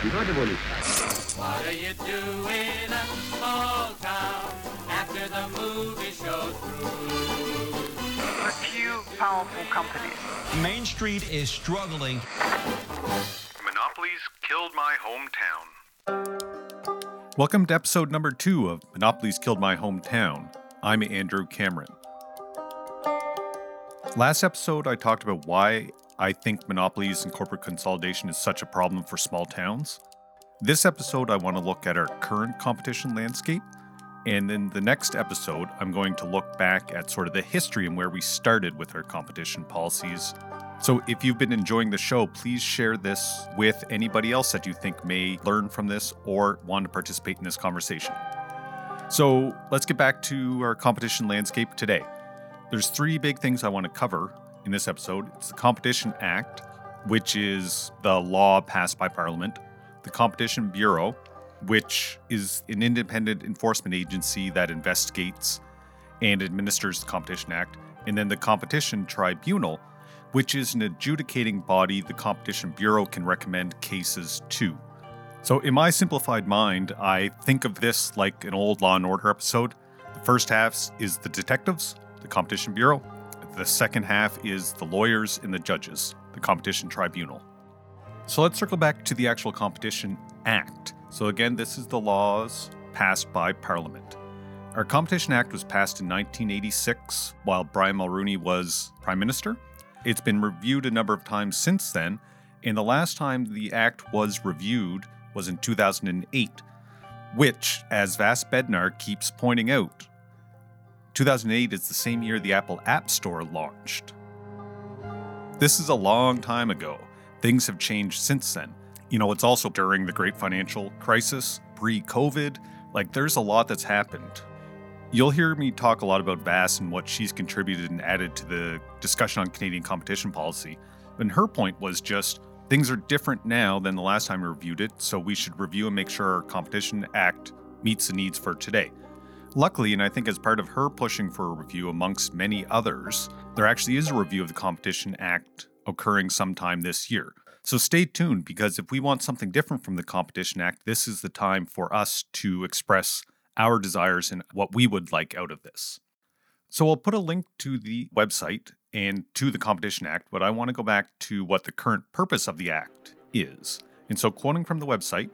What are you doing in a small town after the movie show's through? A few powerful companies. Main Street is struggling. Monopolies killed my hometown. Welcome to episode number two of Monopolies Killed My Hometown. I'm Andrew Cameron. Last episode, I talked about why I think monopolies and corporate consolidation is such a problem for small towns. This episode, I want to look at our current competition landscape. And in the next episode, I'm going to look back at sort of the history and where we started with our competition policies. So if you've been enjoying the show, please share this with anybody else that you think may learn from this or want to participate in this conversation. So let's get back to our competition landscape today. There's three big things I want to cover in this episode. It's the Competition Act, which is the law passed by Parliament the Competition Bureau, which is an independent enforcement agency that investigates and administers the Competition Act, and then the Competition Tribunal, which is an adjudicating body the Competition Bureau can recommend cases to. So, in my simplified mind, I think of this like an old Law and Order episode. The first half is the detectives, the Competition Bureau. The second half is the lawyers and the judges, the Competition Tribunal. So let's circle back to the actual Competition Act. So, again, this is the laws passed by Parliament. Our Competition Act was passed in 1986 while Brian Mulroney was Prime Minister. It's been reviewed a number of times since then, and the last time the Act was reviewed was in 2008, which, as Vass Bednar keeps pointing out, 2008 is the same year the Apple App Store launched. This is a long time ago. Things have changed since then. You know, it's also during the great financial crisis, pre COVID. Like, there's a lot that's happened. You'll hear me talk a lot about Vass and what she's contributed and added to the discussion on Canadian competition policy. And her point was just things are different now than the last time we reviewed it, so we should review and make sure our Competition Act meets the needs for today. Luckily, and I think as part of her pushing for a review amongst many others, there actually is a review of the Competition Act occurring sometime this year. So stay tuned because if we want something different from the Competition Act, this is the time for us to express our desires and what we would like out of this. So I'll put a link to the website and to the Competition Act, but I want to go back to what the current purpose of the Act is. And so, quoting from the website,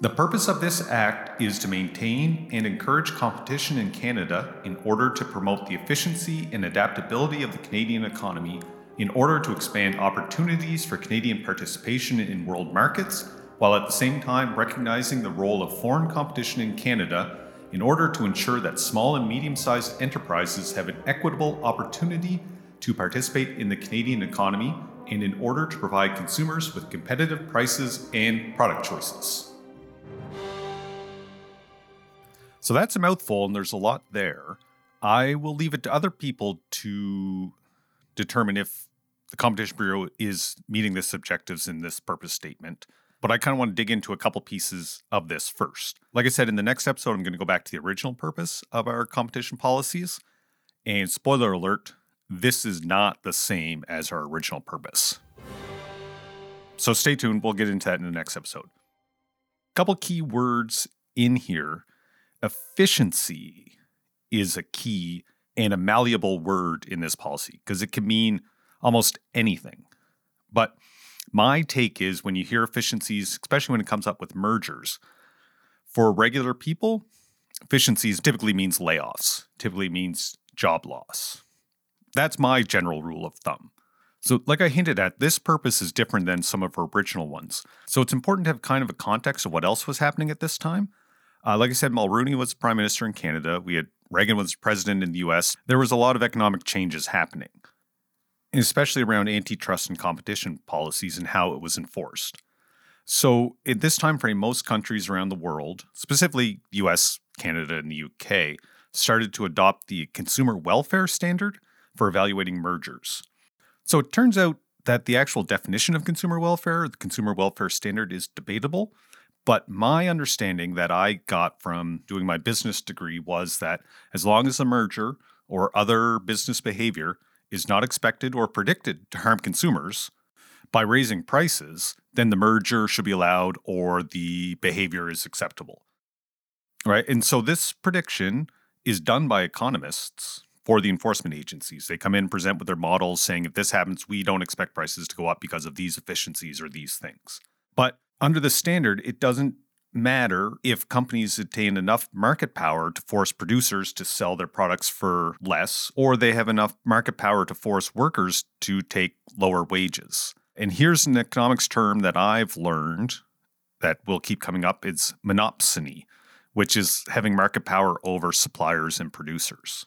the purpose of this Act is to maintain and encourage competition in Canada in order to promote the efficiency and adaptability of the Canadian economy, in order to expand opportunities for Canadian participation in world markets, while at the same time recognizing the role of foreign competition in Canada in order to ensure that small and medium sized enterprises have an equitable opportunity to participate in the Canadian economy, and in order to provide consumers with competitive prices and product choices. So that's a mouthful, and there's a lot there. I will leave it to other people to determine if the Competition Bureau is meeting this objectives in this purpose statement. But I kind of want to dig into a couple pieces of this first. Like I said, in the next episode, I'm going to go back to the original purpose of our competition policies. And spoiler alert, this is not the same as our original purpose. So stay tuned. We'll get into that in the next episode. Couple key words in here efficiency is a key and a malleable word in this policy because it can mean almost anything. But my take is when you hear efficiencies, especially when it comes up with mergers, for regular people, efficiencies typically means layoffs, typically means job loss. That's my general rule of thumb. So, like I hinted at, this purpose is different than some of our original ones. So, it's important to have kind of a context of what else was happening at this time. Uh, like I said, Mulroney was prime minister in Canada. We had Reagan was president in the US. There was a lot of economic changes happening, especially around antitrust and competition policies and how it was enforced. So, at this time frame, most countries around the world, specifically US, Canada, and the UK, started to adopt the consumer welfare standard for evaluating mergers. So, it turns out that the actual definition of consumer welfare, the consumer welfare standard, is debatable. But my understanding that I got from doing my business degree was that as long as a merger or other business behavior is not expected or predicted to harm consumers, by raising prices, then the merger should be allowed or the behavior is acceptable. Right? And so this prediction is done by economists for the enforcement agencies. They come in, present with their models saying if this happens, we don't expect prices to go up because of these efficiencies or these things. But under the standard, it doesn't matter if companies attain enough market power to force producers to sell their products for less, or they have enough market power to force workers to take lower wages. And here's an economics term that I've learned that will keep coming up it's monopsony, which is having market power over suppliers and producers.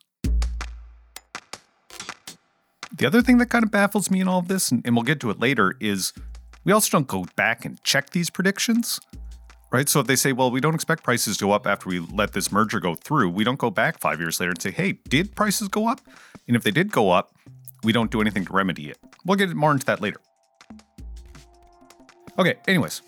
The other thing that kind of baffles me in all of this, and, we'll get to it later, is we also don't go back and check these predictions right? So if they say, well, we don't expect prices to go up after we let this merger go through, we don't go back five years later and say, hey, did prices go up? And if they did go up, we don't do anything to remedy it. We'll get more into that later. Okay, anyways,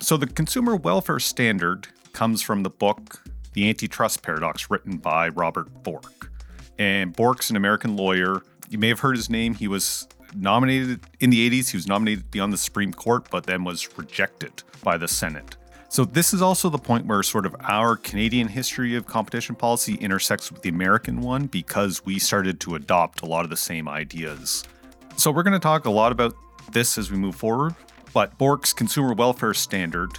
so the consumer welfare standard comes from the book The Antitrust Paradox, written by Robert Bork. And Bork's an American lawyer. You may have heard his name. He was nominated in the 80s. He was nominated to be on the Supreme Court, but then was rejected by the Senate. So, this is also the point where sort of our Canadian history of competition policy intersects with the American one because we started to adopt a lot of the same ideas. So, we're going to talk a lot about this as we move forward, but Bork's consumer welfare standard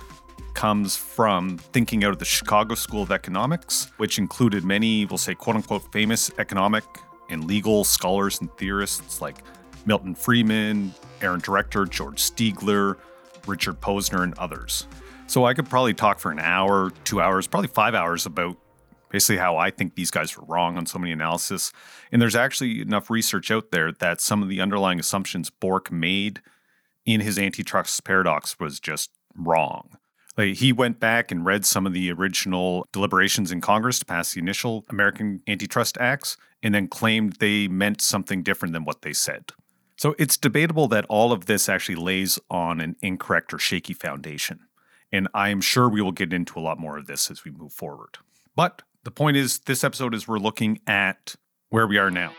comes from thinking out of the Chicago School of Economics, which included many, we'll say, quote unquote, famous economic and legal scholars and theorists like Milton Friedman, Aaron Director, George Stigler, Richard Posner, and others. So I could probably talk for an hour, two hours, probably five hours about basically how I think these guys were wrong on so many analysis. And there's actually enough research out there that some of the underlying assumptions Bork made in his antitrust paradox was just wrong. Like he went back and read some of the original deliberations in Congress to pass the initial American antitrust acts and then claimed they meant something different than what they said. So it's debatable that all of this actually lays on an incorrect or shaky foundation. And I am sure we will get into a lot more of this as we move forward. But the point is, this episode is we're looking at where we are now.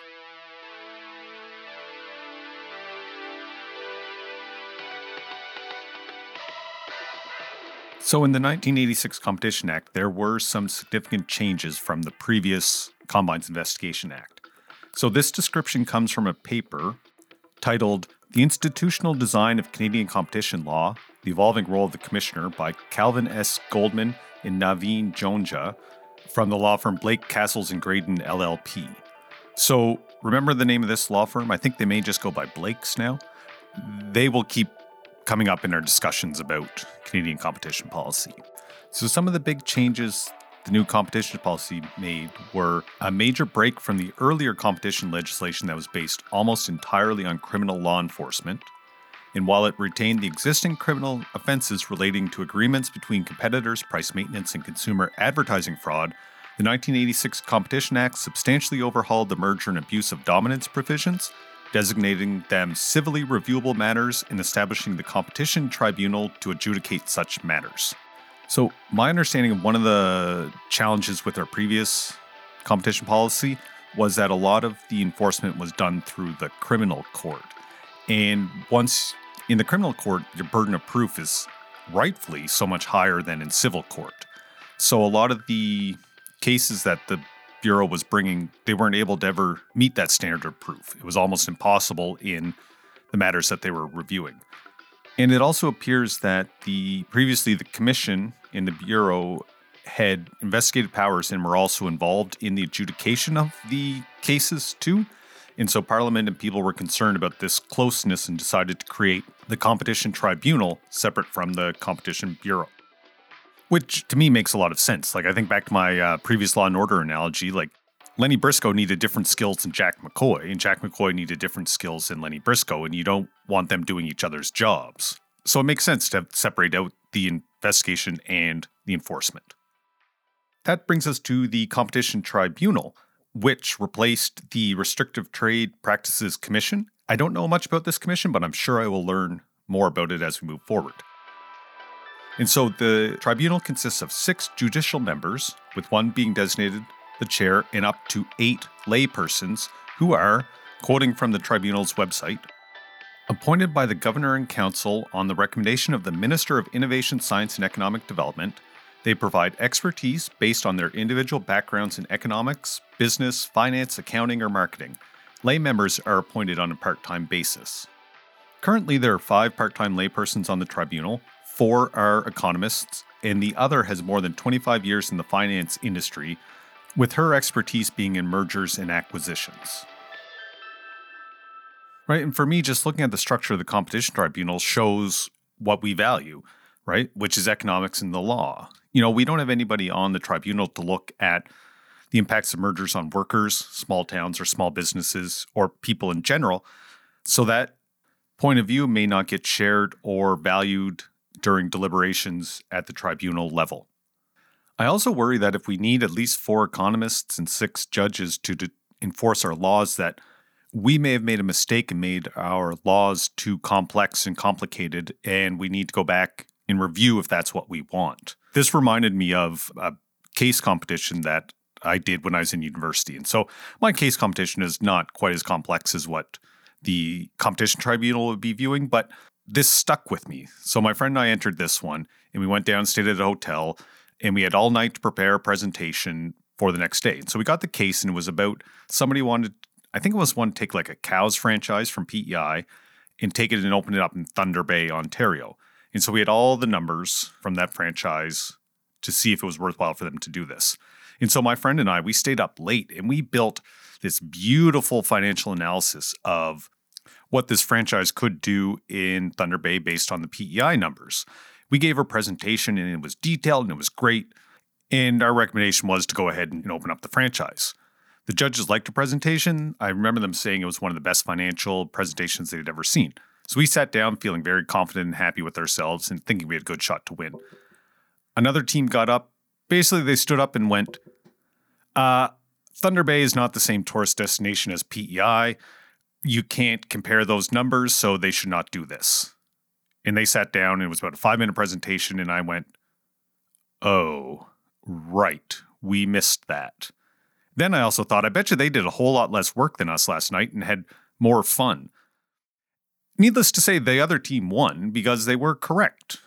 So, in the 1986 Competition Act, there were some significant changes from the previous Combines Investigation Act. So, this description comes from a paper titled The Institutional Design of Canadian Competition Law the Evolving Role of the Commissioner by Calvin S. Goldman and Navine Joneja from the law firm Blake Cassels and Graydon LLP. So remember the name of this law firm? I think they may just go by Blake's now. They will keep coming up in our discussions about Canadian competition policy. So some of the big changes the new competition policy made were a major break from the earlier competition legislation that was based almost entirely on criminal law enforcement and while it retained the existing criminal offenses relating to agreements between competitors, price maintenance, and consumer advertising fraud, the 1986 Competition Act substantially overhauled the merger and abuse of dominance provisions, designating them civilly reviewable matters and establishing the competition tribunal to adjudicate such matters. So, my understanding of one of the challenges with our previous competition policy was that a lot of the enforcement was done through the criminal court. And once in the criminal court, your burden of proof is rightfully so much higher than in civil court. So a lot of the cases that the Bureau was bringing, they weren't able to ever meet that standard of proof. It was almost impossible in the matters that they were reviewing. And it also appears that the previously the commission in the Bureau had investigative powers and were also involved in the adjudication of the cases too. And so Parliament and people were concerned about this closeness and decided to create the Competition Tribunal separate from the Competition Bureau. Which to me makes a lot of sense. Like, I think back to my uh, previous Law and Order analogy, like, Lenny Briscoe needed different skills than Jack McCoy, and Jack McCoy needed different skills than Lenny Briscoe, and you don't want them doing each other's jobs. So it makes sense to separate out the investigation and the enforcement. That brings us to the Competition Tribunal, which replaced the Restrictive Trade Practices Commission. I don't know much about this commission, but I'm sure I will learn more about it as we move forward. And so the tribunal consists of six judicial members, with one being designated the chair, and up to eight laypersons who are, quoting from the tribunal's website, Appointed by the Governor and Council on the recommendation of the Minister of Innovation, Science, and Economic Development, they provide expertise based on their individual backgrounds in economics, business, finance, accounting, or marketing. Lay members are appointed on a part time basis. Currently, there are five part time laypersons on the tribunal, four are economists, and the other has more than 25 years in the finance industry, with her expertise being in mergers and acquisitions. Right, and for me, just looking at the structure of the competition tribunal shows what we value, right, which is economics and the law. You know, we don't have anybody on the tribunal to look at the impacts of mergers on workers, small towns, or small businesses, or people in general. So that point of view may not get shared or valued during deliberations at the tribunal level. I also worry that if we need at least four economists and six judges to de- enforce our laws, that we may have made a mistake and made our laws too complex and complicated, and we need to go back and review if that's what we want. This reminded me of a case competition that I did when I was in university. And so my case competition is not quite as complex as what the competition tribunal would be viewing, but this stuck with me. So my friend and I entered this one, and we went down, and stayed at a hotel, and we had all night to prepare a presentation for the next day. And so we got the case, and it was about somebody wanted, I think it was one to take like a cows franchise from PEI and take it and open it up in Thunder Bay, Ontario. And so we had all the numbers from that franchise to see if it was worthwhile for them to do this. And so my friend and I, we stayed up late and we built this beautiful financial analysis of what this franchise could do in Thunder Bay based on the PEI numbers. We gave a presentation and it was detailed and it was great. And our recommendation was to go ahead and open up the franchise. The judges liked the presentation. I remember them saying it was one of the best financial presentations they'd ever seen. So we sat down feeling very confident and happy with ourselves and thinking we had a good shot to win. Another team got up. Basically, they stood up and went, uh, Thunder Bay is not the same tourist destination as PEI. You can't compare those numbers, so they should not do this. And they sat down, and it was about a five minute presentation, and I went, Oh, right. We missed that. Then I also thought, I bet you they did a whole lot less work than us last night and had more fun. Needless to say, the other team won because they were correct.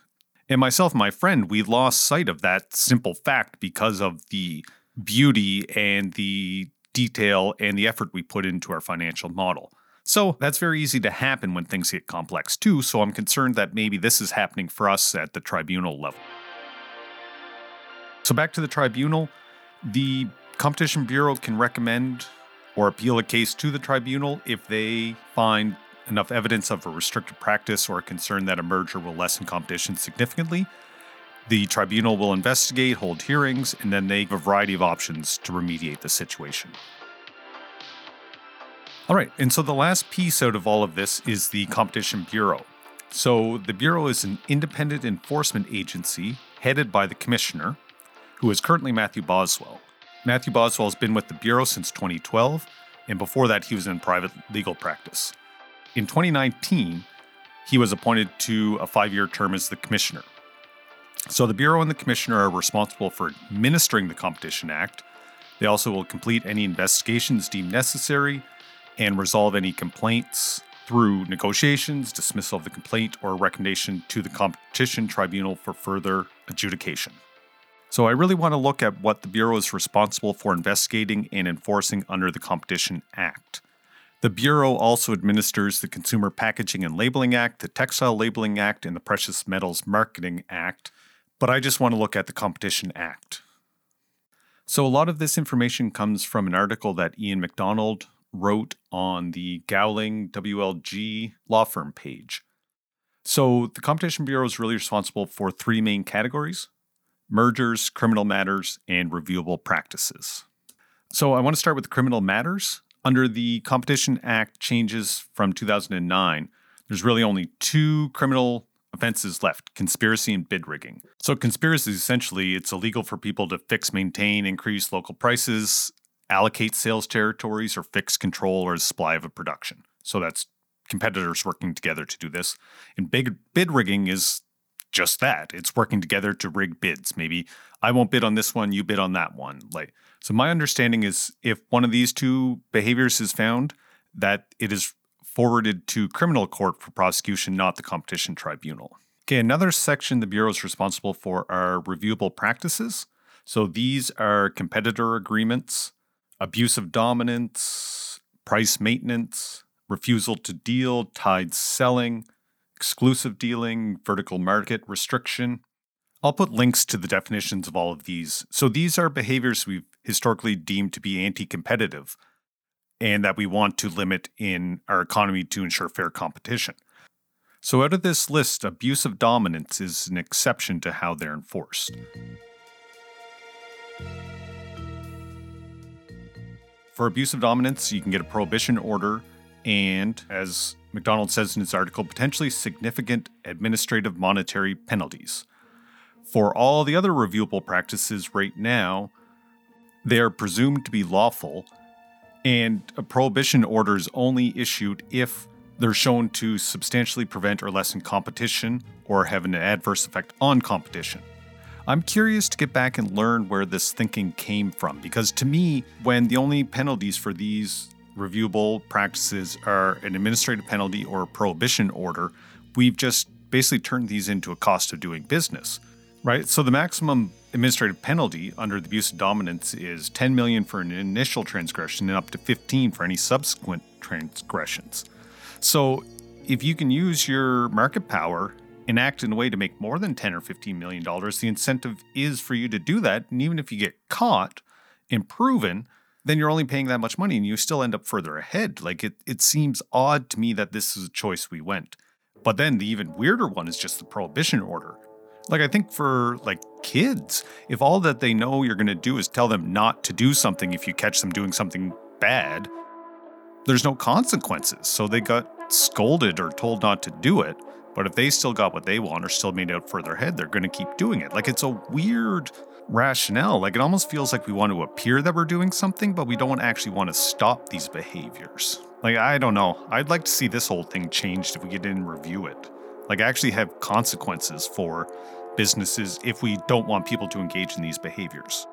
And myself and my friend, we lost sight of that simple fact because of the beauty and the detail and the effort we put into our financial model. So that's very easy to happen when things get complex too. So I'm concerned that maybe this is happening for us at the tribunal level. So back to the tribunal, the Competition Bureau can recommend or appeal a case to the tribunal if they find enough evidence of a restricted practice or a concern that a merger will lessen competition significantly. The tribunal will investigate, hold hearings, and then they have a variety of options to remediate the situation. All right, and so the last piece out of all of this is the Competition Bureau. So the Bureau is an independent enforcement agency headed by the Commissioner, who is currently Matthew Boswell. Matthew Boswell has been with the Bureau since 2012, and before that, he was in private legal practice. In 2019, he was appointed to a five year term as the Commissioner. So the Bureau and the Commissioner are responsible for administering the Competition Act. They also will complete any investigations deemed necessary and resolve any complaints through negotiations, dismissal of the complaint, or recommendation to the Competition Tribunal for further adjudication. So I really want to look at what the Bureau is responsible for investigating and enforcing under the Competition Act. The Bureau also administers the Consumer Packaging and Labeling Act, the Textile Labeling Act, and the Precious Metals Marketing Act, but I just want to look at the Competition Act. So, a lot of this information comes from an article that Ian MacDonald wrote on the Gowling WLG law firm page. So, the Competition Bureau is really responsible for three main categories mergers, criminal matters, and reviewable practices. So, I want to start with criminal matters. Under the Competition Act changes from 2009, there's really only two criminal offenses left conspiracy and bid rigging. So, conspiracy essentially it's illegal for people to fix, maintain, increase local prices, allocate sales territories, or fix control or supply of a production. So, that's competitors working together to do this. And big bid rigging is just that it's working together to rig bids. Maybe I won't bid on this one, you bid on that one. Like, so my understanding is if one of these two behaviors is found, that it is forwarded to criminal court for prosecution, not the competition tribunal. Okay, another section the Bureau is responsible for are reviewable practices. So these are competitor agreements, abuse of dominance, price maintenance, refusal to deal, tied selling, exclusive dealing, vertical market restriction. I'll put links to the definitions of all of these. So these are behaviors we've historically deemed to be anti competitive and that we want to limit in our economy to ensure fair competition. So, out of this list, abuse of dominance is an exception to how they're enforced. For abuse of dominance, you can get a prohibition order and, as MacDonald says in his article, potentially significant administrative monetary penalties. For all the other reviewable practices right now, they are presumed to be lawful, and a prohibition order is only issued if they're shown to substantially prevent or lessen competition or have an adverse effect on competition. I'm curious to get back and learn where this thinking came from because to me, when the only penalties for these reviewable practices are an administrative penalty or a prohibition order, we've just basically turned these into a cost of doing business, right? So the maximum administrative penalty under the abuse of dominance is 10 million for an initial transgression and up to 15 for any subsequent transgressions. So if you can use your market power and act in a way to make more than 10 or 15 million dollars, the incentive is for you to do that. And even if you get caught and proven, then you're only paying that much money and you still end up further ahead. Like it, it seems odd to me that this is a choice we went. But then the even weirder one is just the prohibition order. Like I think for like kids, if all that they know you're going to do is tell them not to do something if you catch them doing something bad, there's no consequences. So they got scolded or told not to do it. But if they still got what they want or still made out further ahead, they're going to keep doing it. Like it's a weird rationale. Like it almost feels like we want to appear that we're doing something, but we don't actually want to stop these behaviors. Like I don't know. I'd like to see this whole thing changed if we could in review it. Like actually have consequences for businesses if we don't want people to engage in these behaviors.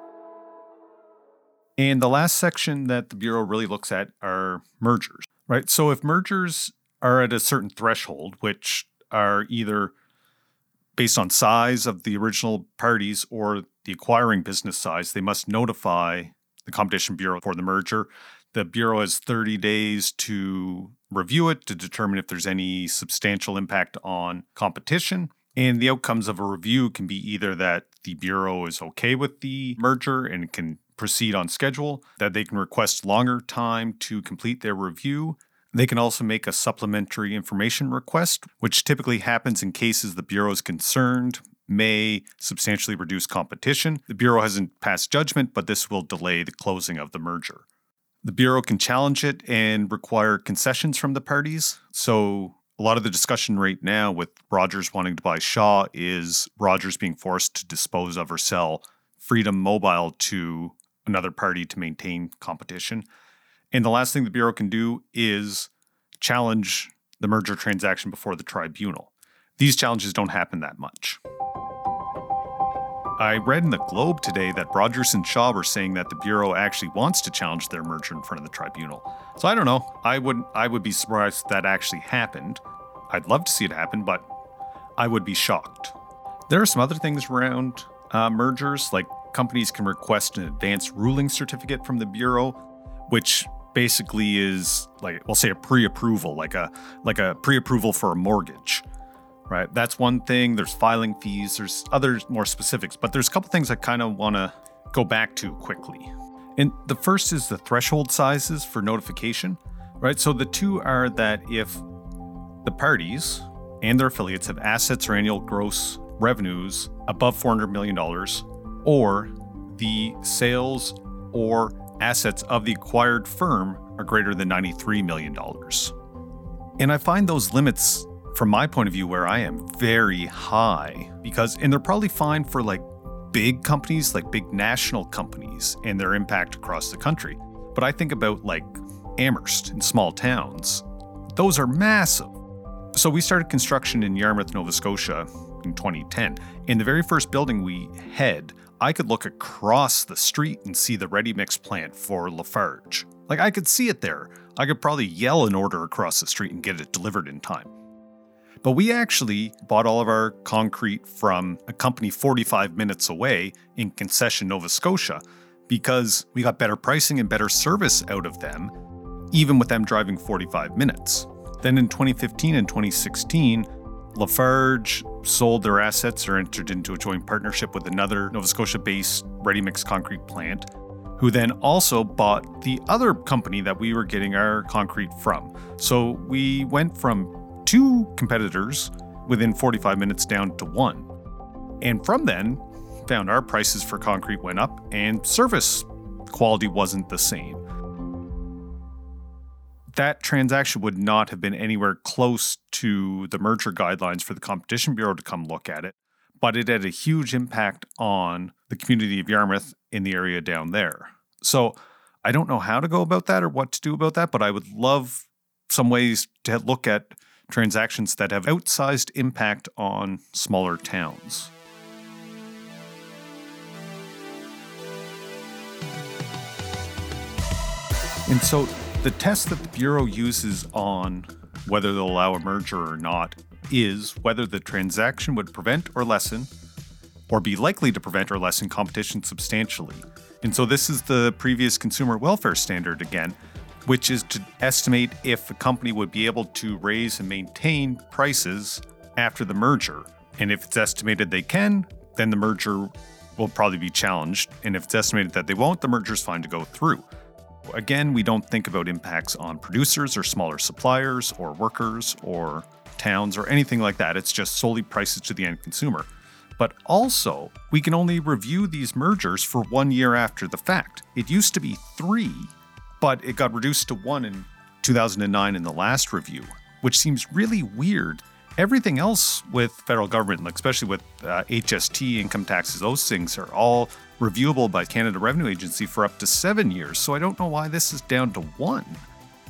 And the last section that the Bureau really looks at are mergers, right? So if mergers are at a certain threshold, which are either based on size of the original parties or the acquiring business size, they must notify the Competition Bureau for the merger. The Bureau has 30 days to review it to determine if there's any substantial impact on competition. And the outcomes of a review can be either that the Bureau is okay with the merger and can proceed on schedule, that they can request longer time to complete their review. They can also make a supplementary information request, which typically happens in cases the Bureau is concerned may substantially reduce competition. The Bureau hasn't passed judgment, but this will delay the closing of the merger. The Bureau can challenge it and require concessions from the parties. So, a lot of the discussion right now with Rogers wanting to buy Shaw is Rogers being forced to dispose of or sell Freedom Mobile to another party to maintain competition. And the last thing the Bureau can do is challenge the merger transaction before the tribunal. These challenges don't happen that much. I read in the Globe today that Rogers and Shaw were saying that the Bureau actually wants to challenge their merger in front of the tribunal. So I don't know. I would I would be surprised if that actually happened. I'd love to see it happen, but I would be shocked. There are some other things around uh, mergers, like companies can request an advanced ruling certificate from the Bureau, which basically is like we'll say a pre-approval, like a like a pre-approval for a mortgage. Right? That's one thing. There's filing fees, there's other more specifics, but there's a couple things I kind of want to go back to quickly. And the first is the threshold sizes for notification, right? So the two are that if the parties and their affiliates have assets or annual gross revenues above $400 million, or the sales or assets of the acquired firm are greater than $93 million. And I find those limits, from my point of view, where I am very high because, and they're probably fine for like big companies, like big national companies and their impact across the country. But I think about like Amherst in small towns, those are massive. So we started construction in Yarmouth, Nova Scotia in 2010. In the very first building we had, I could look across the street and see the ready mix plant for Lafarge. Like I could see it there. I could probably yell an order across the street and get it delivered in time. But we actually bought all of our concrete from a company 45 minutes away in Concession, Nova Scotia, because we got better pricing and better service out of them, even with them driving 45 minutes. Then in 2015 and 2016, Lafarge sold their assets or entered into a joint partnership with another Nova Scotia based ready mix concrete plant, who then also bought the other company that we were getting our concrete from. So we went from two competitors within 45 minutes down to one. And from then, found our prices for concrete went up and service quality wasn't the same. That transaction would not have been anywhere close to the merger guidelines for the Competition Bureau to come look at it, but it had a huge impact on the community of Yarmouth in the area down there. So I don't know how to go about that or what to do about that, but I would love some ways to look at transactions that have outsized impact on smaller towns. And so the test that the Bureau uses on whether they'll allow a merger or not is whether the transaction would prevent or lessen, or be likely to prevent or lessen competition substantially. And so this is the previous consumer welfare standard again, which is to estimate if a company would be able to raise and maintain prices after the merger. And if it's estimated they can, then the merger will probably be challenged. And if it's estimated that they won't, the merger is fine to go through. Again, we don't think about impacts on producers or smaller suppliers or workers or towns or anything like that. It's just solely prices to the end consumer. But also, we can only review these mergers for one year after the fact. It used to be three but it got reduced to one in 2009 in the last review, which seems really weird. Everything else with federal government, especially with uh, HST, income taxes, those things are all reviewable by Canada Revenue Agency for up to seven years. So I don't know why this is down to one.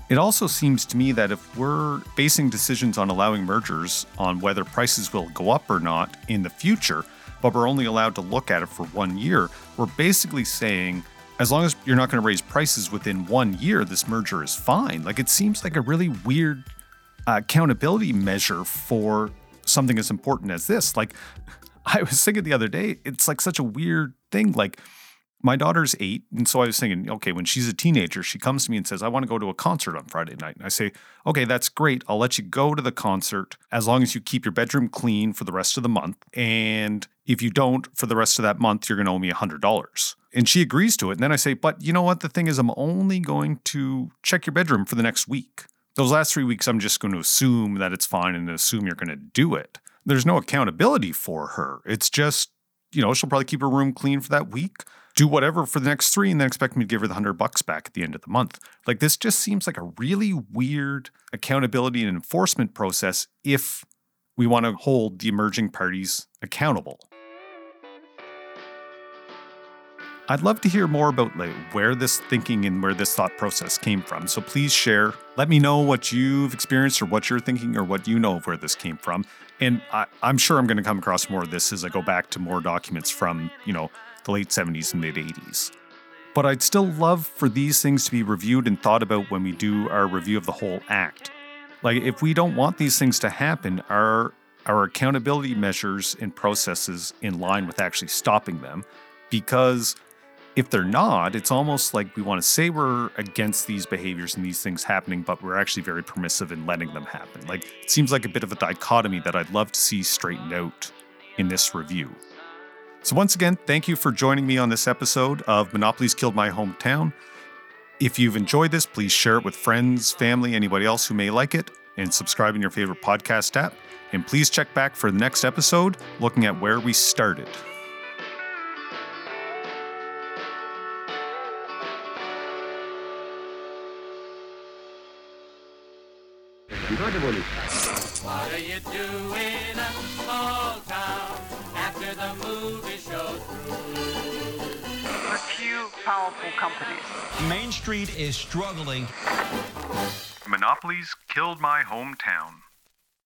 It also seems to me that if we're basing decisions on allowing mergers on whether prices will go up or not in the future, but we're only allowed to look at it for one year, we're basically saying as long as you're not going to raise prices within one year, this merger is fine. Like it seems like a really weird uh, accountability measure for something as important as this. Like I was thinking the other day, it's like such a weird thing. Like my daughter's eight. And so I was thinking, okay, when she's a teenager, she comes to me and says, I want to go to a concert on Friday night. And I say, okay, that's great. I'll let you go to the concert as long as you keep your bedroom clean for the rest of the month. And if you don't for the rest of that month, you're going to owe me $100. And she agrees to it. And then I say, but you know what? The thing is, I'm only going to check your bedroom for the next week. Those last three weeks, I'm just going to assume that it's fine and assume you're going to do it. There's no accountability for her. It's just, you know, she'll probably keep her room clean for that week do whatever for the next three and then expect me to give her the hundred bucks back at the end of the month. Like this just seems like a really weird accountability and enforcement process if we want to hold the emerging parties accountable. I'd love to hear more about like, where this thinking and where this thought process came from. So please share. Let me know what you've experienced or what you're thinking or what you know of where this came from. And I, am sure I'm going to come across more of this as I go back to more documents from, you know, the late 70s and mid 80s. But I'd still love for these things to be reviewed and thought about when we do our review of the whole act. Like, if we don't want these things to happen, are our accountability measures and processes in line with actually stopping them? Because if they're not, it's almost like we want to say we're against these behaviors and these things happening, but we're actually very permissive in letting them happen. Like, it seems like a bit of a dichotomy that I'd love to see straightened out in this review. So, once again, thank you for joining me on this episode of Monopolies Killed My Hometown. If you've enjoyed this, please share it with friends, family, anybody else who may like it, and subscribe in your favorite podcast app. And please check back for the next episode looking at where we started. What are you doing in a small town after the movie show A few powerful companies. Main Street is struggling. Monopolies killed my hometown.